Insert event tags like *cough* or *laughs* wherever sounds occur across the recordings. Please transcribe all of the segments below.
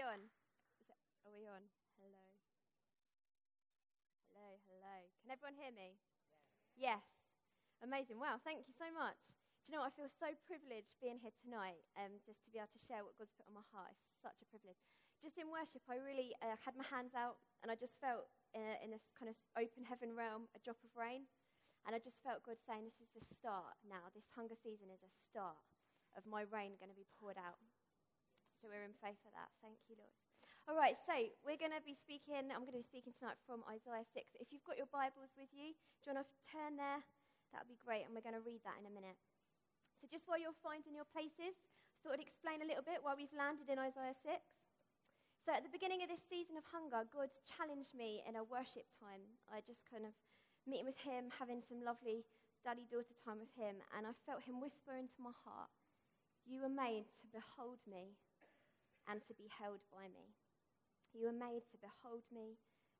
we on? It, are we on? Hello. Hello, hello. Can everyone hear me? Yes. yes. Amazing. Wow, thank you so much. Do you know what? I feel so privileged being here tonight um, just to be able to share what God's put on my heart. It's such a privilege. Just in worship, I really uh, had my hands out and I just felt uh, in this kind of open heaven realm a drop of rain. And I just felt God saying, This is the start now. This hunger season is a start of my rain going to be poured out. So we're in faith for that. Thank you, Lord. All right, so we're going to be speaking, I'm going to be speaking tonight from Isaiah 6. If you've got your Bibles with you, do you want to turn there? That would be great, and we're going to read that in a minute. So just while you're finding your places, I thought I'd explain a little bit why we've landed in Isaiah 6. So at the beginning of this season of hunger, God challenged me in a worship time. I just kind of meeting with him, having some lovely daddy daughter time with him, and I felt him whisper into my heart, You were made to behold me and to be held by me. You were made to behold me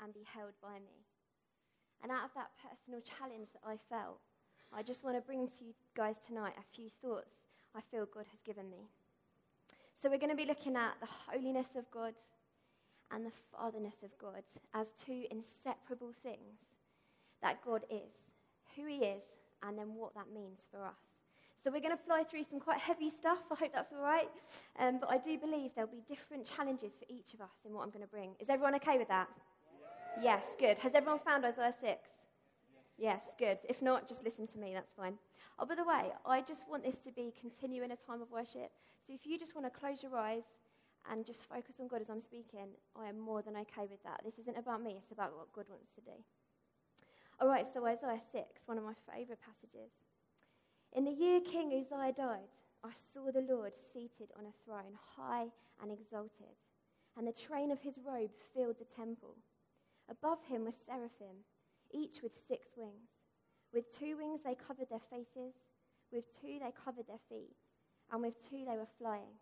and be held by me. And out of that personal challenge that I felt, I just want to bring to you guys tonight a few thoughts I feel God has given me. So, we're going to be looking at the holiness of God and the fatherness of God as two inseparable things that God is, who He is, and then what that means for us. So we're going to fly through some quite heavy stuff. I hope that's all right. Um, but I do believe there'll be different challenges for each of us in what I'm going to bring. Is everyone okay with that? Yes, good. Has everyone found Isaiah 6? Yes, good. If not, just listen to me. That's fine. Oh, by the way, I just want this to be continuing a time of worship. So if you just want to close your eyes and just focus on God as I'm speaking, I am more than okay with that. This isn't about me, it's about what God wants to do. All right, so Isaiah 6, one of my favourite passages. In the year King Uzziah died, I saw the Lord seated on a throne, high and exalted, and the train of his robe filled the temple. Above him were seraphim, each with six wings. With two wings they covered their faces, with two they covered their feet, and with two they were flying.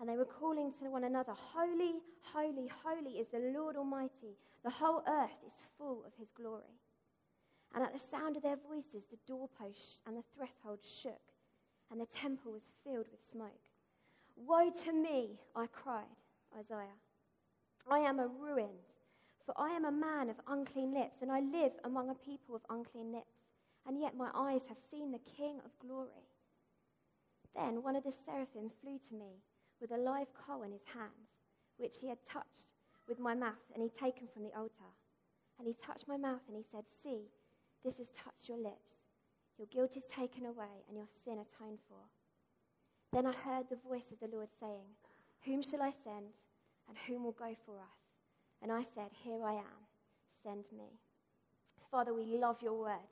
And they were calling to one another, Holy, holy, holy is the Lord Almighty. The whole earth is full of his glory. And at the sound of their voices, the doorposts and the threshold shook, and the temple was filled with smoke. Woe to me, I cried, Isaiah. I am a ruined, for I am a man of unclean lips, and I live among a people of unclean lips, and yet my eyes have seen the King of glory. Then one of the seraphim flew to me with a live coal in his hands, which he had touched with my mouth, and he taken from the altar. And he touched my mouth, and he said, See, this has touched your lips. Your guilt is taken away and your sin atoned for. Then I heard the voice of the Lord saying, Whom shall I send, and whom will go for us? And I said, Here I am, send me. Father, we love your word.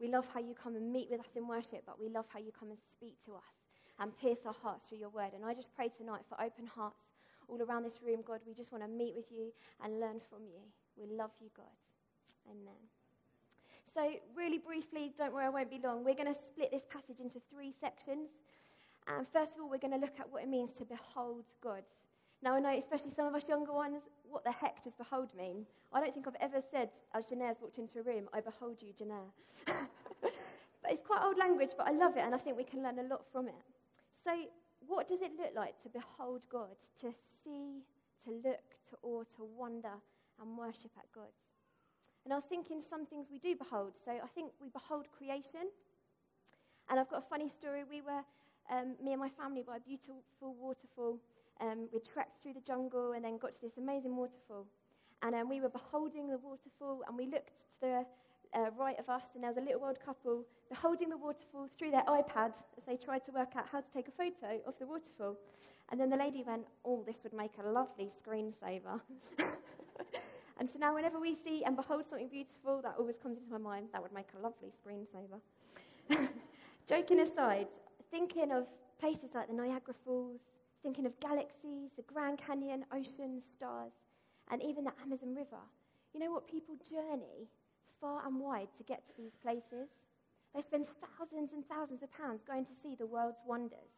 We love how you come and meet with us in worship, but we love how you come and speak to us and pierce our hearts through your word. And I just pray tonight for open hearts all around this room, God. We just want to meet with you and learn from you. We love you, God. Amen. So, really briefly, don't worry, I won't be long. We're going to split this passage into three sections. And first of all, we're going to look at what it means to behold God. Now, I know, especially some of us younger ones, what the heck does behold mean? I don't think I've ever said, as Janae's walked into a room, I behold you, Janae. *laughs* but it's quite old language, but I love it, and I think we can learn a lot from it. So, what does it look like to behold God, to see, to look, to awe, to wonder, and worship at God? And I was thinking some things we do behold. So I think we behold creation. And I've got a funny story. We were, um, me and my family, by a beautiful waterfall. Um, we trekked through the jungle and then got to this amazing waterfall. And um, we were beholding the waterfall, and we looked to the uh, right of us, and there was a little old couple beholding the waterfall through their iPad as they tried to work out how to take a photo of the waterfall. And then the lady went, Oh, this would make a lovely screensaver. *laughs* And so now, whenever we see and behold something beautiful, that always comes into my mind. That would make a lovely screensaver. *laughs* Joking aside, thinking of places like the Niagara Falls, thinking of galaxies, the Grand Canyon, oceans, stars, and even the Amazon River. You know what? People journey far and wide to get to these places. They spend thousands and thousands of pounds going to see the world's wonders.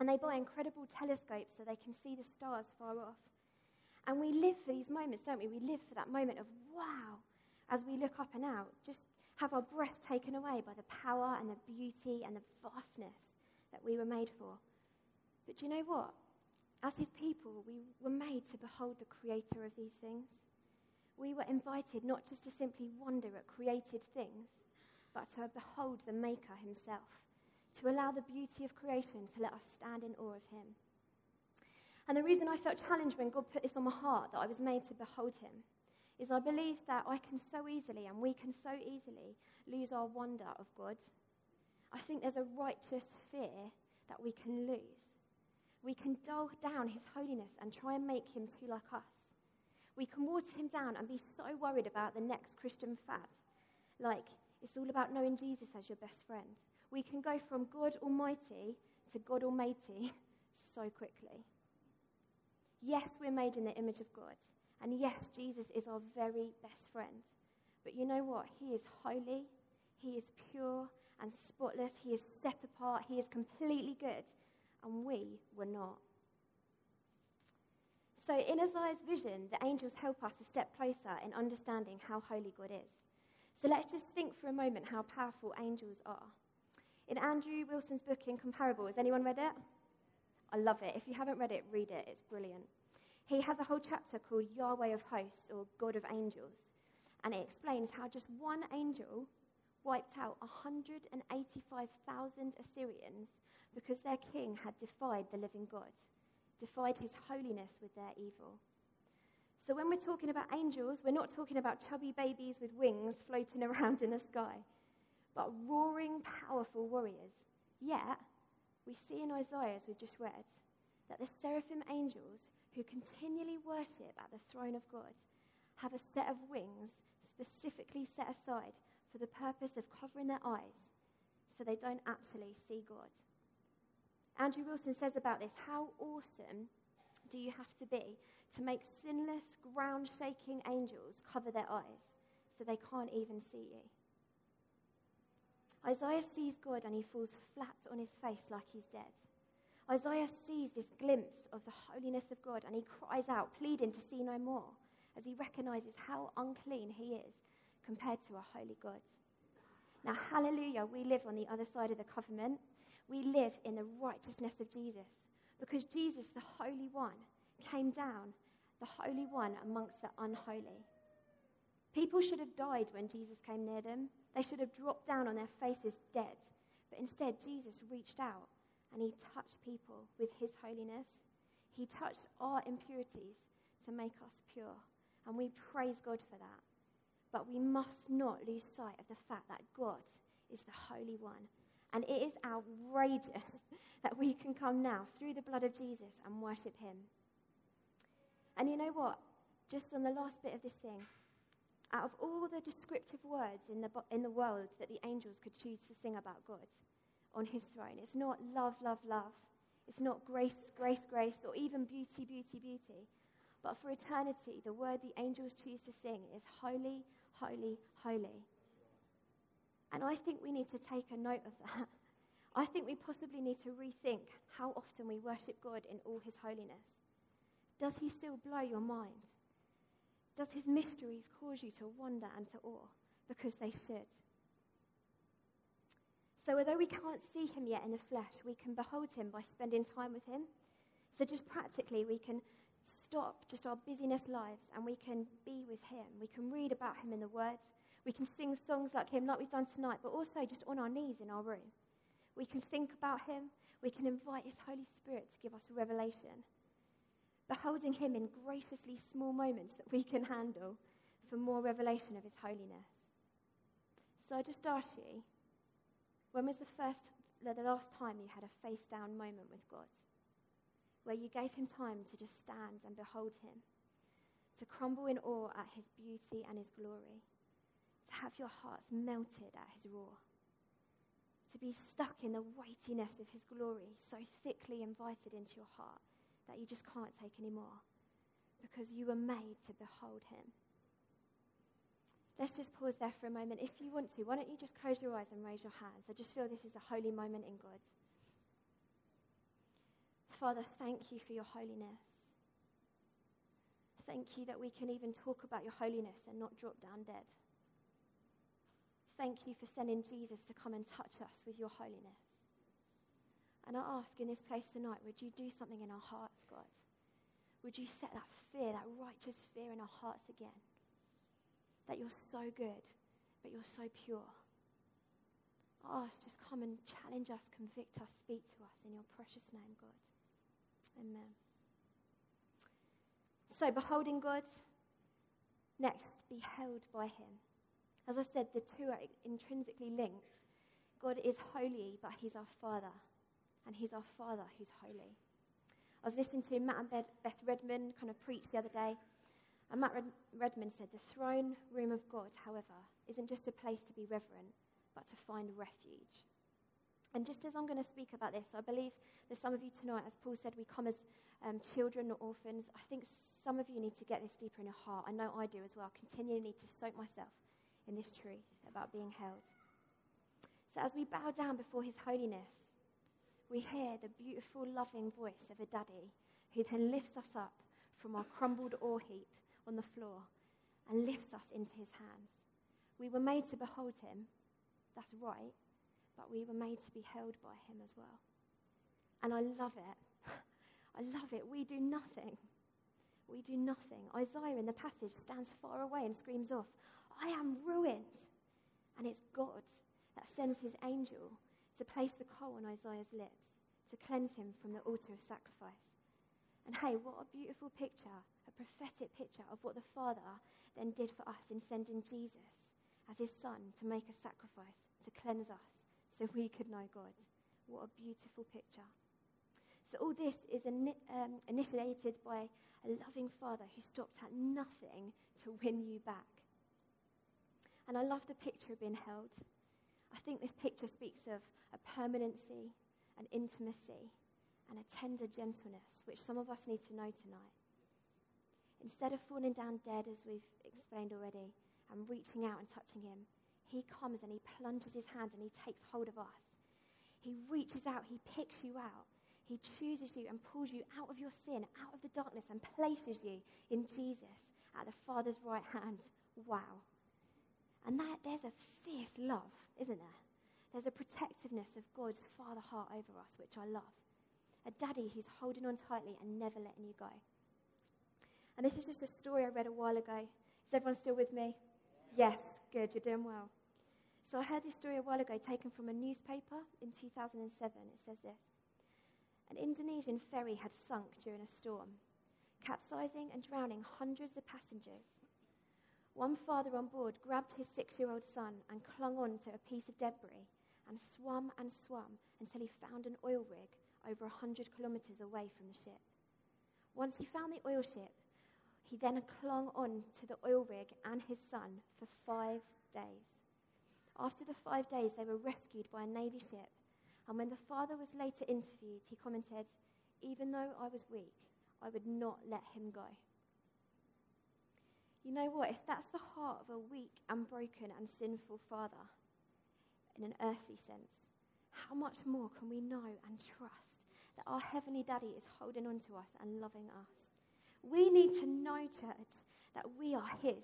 And they buy incredible telescopes so they can see the stars far off. And we live for these moments, don't we? We live for that moment of wow as we look up and out, just have our breath taken away by the power and the beauty and the vastness that we were made for. But do you know what? As his people, we were made to behold the creator of these things. We were invited not just to simply wonder at created things, but to behold the Maker himself, to allow the beauty of creation to let us stand in awe of him. And the reason I felt challenged when God put this on my heart that I was made to behold him is I believe that I can so easily and we can so easily lose our wonder of God. I think there's a righteous fear that we can lose. We can dull down his holiness and try and make him too like us. We can water him down and be so worried about the next Christian fad, like it's all about knowing Jesus as your best friend. We can go from God Almighty to God Almighty *laughs* so quickly. Yes, we're made in the image of God. And yes, Jesus is our very best friend. But you know what? He is holy, He is pure and spotless, He is set apart, He is completely good. And we were not. So, in Isaiah's vision, the angels help us a step closer in understanding how holy God is. So, let's just think for a moment how powerful angels are. In Andrew Wilson's book, Incomparable, has anyone read it? I love it. If you haven't read it, read it. It's brilliant. He has a whole chapter called Yahweh of Hosts or God of Angels. And it explains how just one angel wiped out 185,000 Assyrians because their king had defied the living God, defied his holiness with their evil. So when we're talking about angels, we're not talking about chubby babies with wings floating *laughs* around in the sky, but roaring, powerful warriors. Yet, we see in Isaiah, as we've just read, that the seraphim angels who continually worship at the throne of God have a set of wings specifically set aside for the purpose of covering their eyes so they don't actually see God. Andrew Wilson says about this how awesome do you have to be to make sinless, ground shaking angels cover their eyes so they can't even see you? Isaiah sees God and he falls flat on his face like he's dead. Isaiah sees this glimpse of the holiness of God and he cries out, pleading to see no more, as he recognizes how unclean he is compared to a holy God. Now, hallelujah, we live on the other side of the covenant. We live in the righteousness of Jesus because Jesus, the Holy One, came down, the Holy One amongst the unholy. People should have died when Jesus came near them. They should have dropped down on their faces dead. But instead, Jesus reached out and he touched people with his holiness. He touched our impurities to make us pure. And we praise God for that. But we must not lose sight of the fact that God is the Holy One. And it is outrageous *laughs* that we can come now through the blood of Jesus and worship him. And you know what? Just on the last bit of this thing, out of all the descriptive words in the, in the world that the angels could choose to sing about God, on his throne. It's not love, love, love. It's not grace, grace, grace, or even beauty, beauty, beauty. But for eternity, the word the angels choose to sing is holy, holy, holy. And I think we need to take a note of that. *laughs* I think we possibly need to rethink how often we worship God in all his holiness. Does he still blow your mind? Does his mysteries cause you to wonder and to awe? Because they should. So, although we can't see him yet in the flesh, we can behold him by spending time with him. So, just practically, we can stop just our busyness lives and we can be with him. We can read about him in the Word. We can sing songs like him, like we've done tonight, but also just on our knees in our room. We can think about him. We can invite his Holy Spirit to give us revelation. Beholding him in graciously small moments that we can handle for more revelation of his holiness. So I just ask you when was the first, the last time you had a face down moment with God? Where you gave him time to just stand and behold him, to crumble in awe at his beauty and his glory, to have your hearts melted at his roar, to be stuck in the weightiness of his glory, so thickly invited into your heart that you just can't take anymore, because you were made to behold him. Let's just pause there for a moment. If you want to, why don't you just close your eyes and raise your hands? I just feel this is a holy moment in God. Father, thank you for your holiness. Thank you that we can even talk about your holiness and not drop down dead. Thank you for sending Jesus to come and touch us with your holiness. And I ask in this place tonight, would you do something in our hearts, God? Would you set that fear, that righteous fear in our hearts again? That you're so good, but you're so pure. I ask, just come and challenge us, convict us, speak to us in your precious name, God. Amen. So, beholding God, next, be held by Him. As I said, the two are intrinsically linked. God is holy, but He's our Father, and He's our Father who's holy. I was listening to Matt and Beth Redman kind of preach the other day, and Matt Redman said, The throne room of God, however, isn't just a place to be reverent, but to find refuge. And just as I'm going to speak about this, I believe that some of you tonight, as Paul said, we come as um, children or orphans. I think some of you need to get this deeper in your heart. I know I do as well. I Continually need to soak myself in this truth about being held. So as we bow down before his holiness, we hear the beautiful, loving voice of a daddy who then lifts us up from our crumbled awe heap on the floor and lifts us into his hands. We were made to behold him, that's right, but we were made to be held by him as well. And I love it. *laughs* I love it. We do nothing. We do nothing. Isaiah in the passage stands far away and screams off, I am ruined. And it's God that sends his angel to place the coal on Isaiah's lips, to cleanse him from the altar of sacrifice. And hey, what a beautiful picture, a prophetic picture of what the Father then did for us in sending Jesus as his Son to make a sacrifice, to cleanse us, so we could know God. What a beautiful picture. So, all this is in, um, initiated by a loving Father who stopped at nothing to win you back. And I love the picture of being held. I think this picture speaks of a permanency, an intimacy, and a tender gentleness, which some of us need to know tonight. Instead of falling down dead, as we've explained already, and reaching out and touching him, he comes and he plunges his hand and he takes hold of us. He reaches out, he picks you out, he chooses you and pulls you out of your sin, out of the darkness, and places you in Jesus at the Father's right hand. Wow. And that, there's a fierce love, isn't there? There's a protectiveness of God's father heart over us, which I love. A daddy who's holding on tightly and never letting you go. And this is just a story I read a while ago. Is everyone still with me? Yes, good, you're doing well. So I heard this story a while ago taken from a newspaper in 2007. It says this An Indonesian ferry had sunk during a storm, capsizing and drowning hundreds of passengers. One father on board grabbed his six year old son and clung on to a piece of debris and swam and swam until he found an oil rig over a 100 kilometres away from the ship. Once he found the oil ship, he then clung on to the oil rig and his son for five days. After the five days, they were rescued by a Navy ship, and when the father was later interviewed, he commented, Even though I was weak, I would not let him go. You know what? If that's the heart of a weak and broken and sinful father in an earthly sense, how much more can we know and trust that our heavenly daddy is holding on to us and loving us? We need to know, church, that we are his.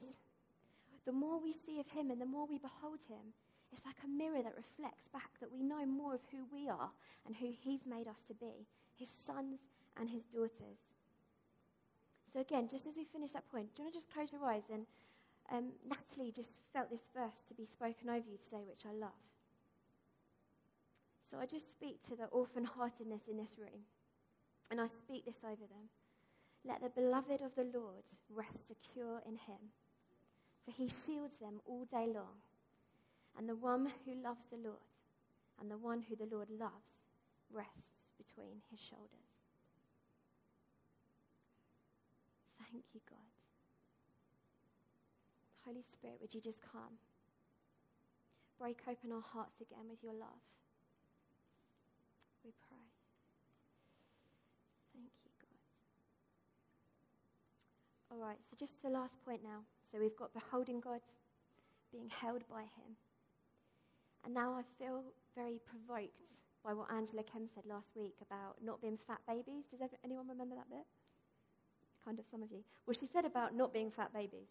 The more we see of him and the more we behold him, it's like a mirror that reflects back that we know more of who we are and who he's made us to be his sons and his daughters. So, again, just as we finish that point, do you want to just close your eyes? And um, Natalie just felt this verse to be spoken over you today, which I love. So, I just speak to the orphan heartedness in this room, and I speak this over them. Let the beloved of the Lord rest secure in him, for he shields them all day long. And the one who loves the Lord and the one who the Lord loves rests between his shoulders. Thank you, God. Holy Spirit, would you just come? Break open our hearts again with your love. We pray. Thank you, God. All right, so just the last point now. So we've got beholding God, being held by Him. And now I feel very provoked by what Angela Kem said last week about not being fat babies. Does anyone remember that bit? Kind of some of you. Well, she said about not being fat babies.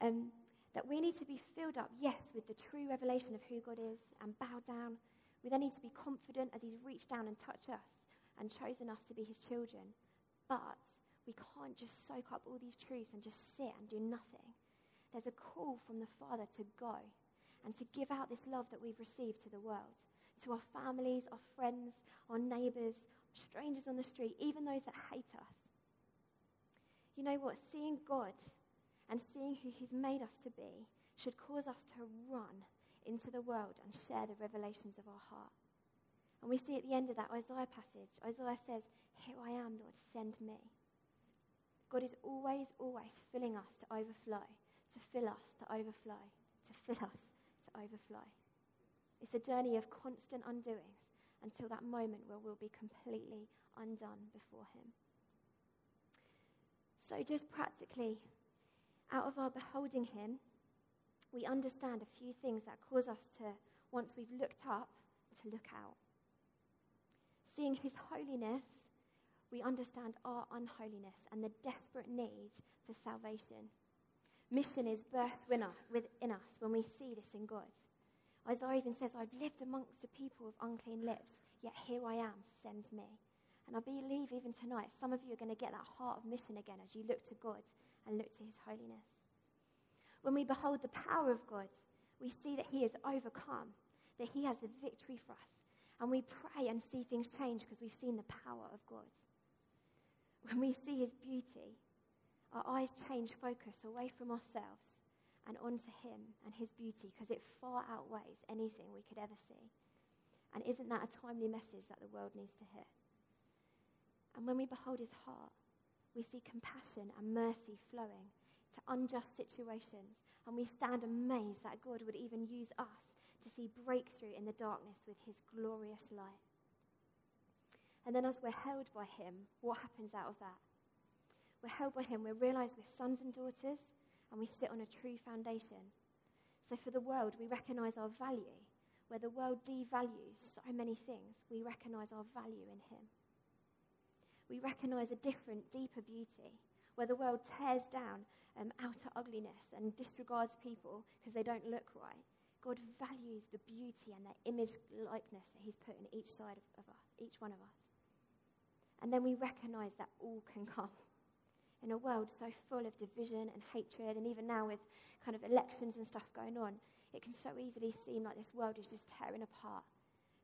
Um, that we need to be filled up, yes, with the true revelation of who God is and bow down We then need to be confident as He's reached down and touched us and chosen us to be His children. But we can't just soak up all these truths and just sit and do nothing. There's a call from the Father to go and to give out this love that we've received to the world, to our families, our friends, our neighbours, strangers on the street, even those that hate us. You know what? Seeing God and seeing who He's made us to be should cause us to run into the world and share the revelations of our heart. And we see at the end of that Isaiah passage, Isaiah says, Here I am, Lord, send me. God is always, always filling us to overflow, to fill us to overflow, to fill us to overflow. It's a journey of constant undoings until that moment where we'll be completely undone before Him. So, just practically, out of our beholding Him, we understand a few things that cause us to, once we've looked up, to look out. Seeing His holiness, we understand our unholiness and the desperate need for salvation. Mission is birthed within us when we see this in God. Isaiah even says, I've lived amongst the people of unclean lips, yet here I am, send me. And I believe even tonight, some of you are going to get that heart of mission again as you look to God and look to his holiness. When we behold the power of God, we see that he has overcome, that he has the victory for us. And we pray and see things change because we've seen the power of God. When we see his beauty, our eyes change focus away from ourselves and onto him and his beauty because it far outweighs anything we could ever see. And isn't that a timely message that the world needs to hear? And when we behold his heart, we see compassion and mercy flowing to unjust situations, and we stand amazed that God would even use us to see breakthrough in the darkness with his glorious light. And then, as we're held by him, what happens out of that? We're held by him, we realize we're sons and daughters, and we sit on a true foundation. So, for the world, we recognize our value. Where the world devalues so many things, we recognize our value in him. We recognize a different, deeper beauty where the world tears down um, outer ugliness and disregards people because they don't look right. God values the beauty and the image likeness that He's put in each side of, us, each one of us. And then we recognize that all can come. In a world so full of division and hatred, and even now with kind of elections and stuff going on, it can so easily seem like this world is just tearing apart.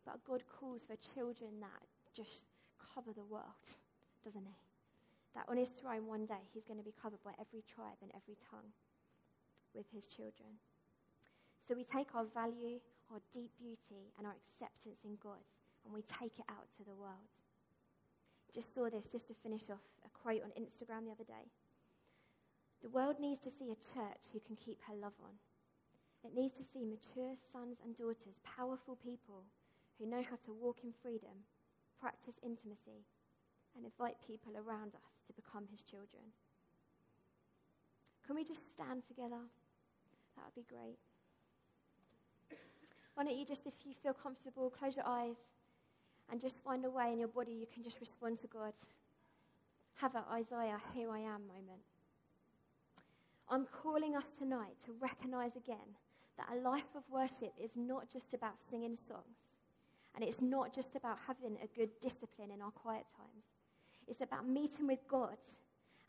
But God calls for children that just cover the world, doesn't He? that on his throne one day he's going to be covered by every tribe and every tongue with his children. So we take our value, our deep beauty, and our acceptance in God, and we take it out to the world. Just saw this, just to finish off, a quote on Instagram the other day. The world needs to see a church who can keep her love on. It needs to see mature sons and daughters, powerful people who know how to walk in freedom, practice intimacy, and invite people around us to become his children. Can we just stand together? That would be great. Why don't you just, if you feel comfortable, close your eyes and just find a way in your body you can just respond to God. Have an Isaiah, here I am moment. I'm calling us tonight to recognize again that a life of worship is not just about singing songs, and it's not just about having a good discipline in our quiet times. It's about meeting with God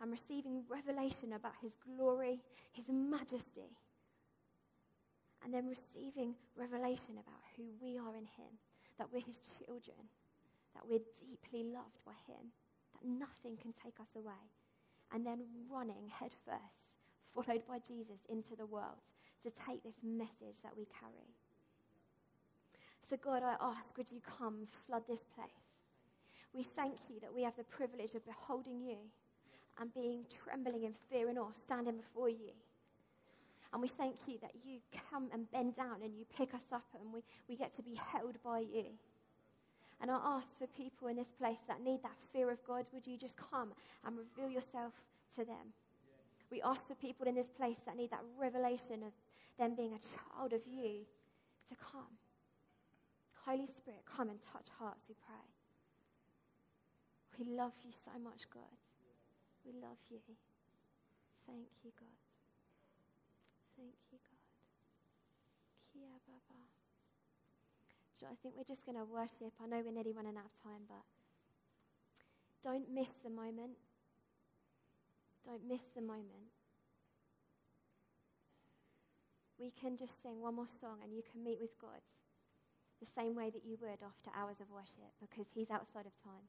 and receiving revelation about His glory, His majesty, and then receiving revelation about who we are in Him, that we're His children, that we're deeply loved by Him, that nothing can take us away, and then running headfirst, followed by Jesus, into the world to take this message that we carry. So, God, I ask, would you come flood this place? We thank you that we have the privilege of beholding you and being trembling in fear and awe, standing before you. And we thank you that you come and bend down and you pick us up and we, we get to be held by you. And I ask for people in this place that need that fear of God, would you just come and reveal yourself to them? We ask for people in this place that need that revelation of them being a child of you to come. Holy Spirit, come and touch hearts, we pray. We love you so much, God. We love you. Thank you, God. Thank you, God. Kia Baba. So I think we're just going to worship. I know we're nearly running out of time, but don't miss the moment. Don't miss the moment. We can just sing one more song and you can meet with God the same way that you would after hours of worship because He's outside of time.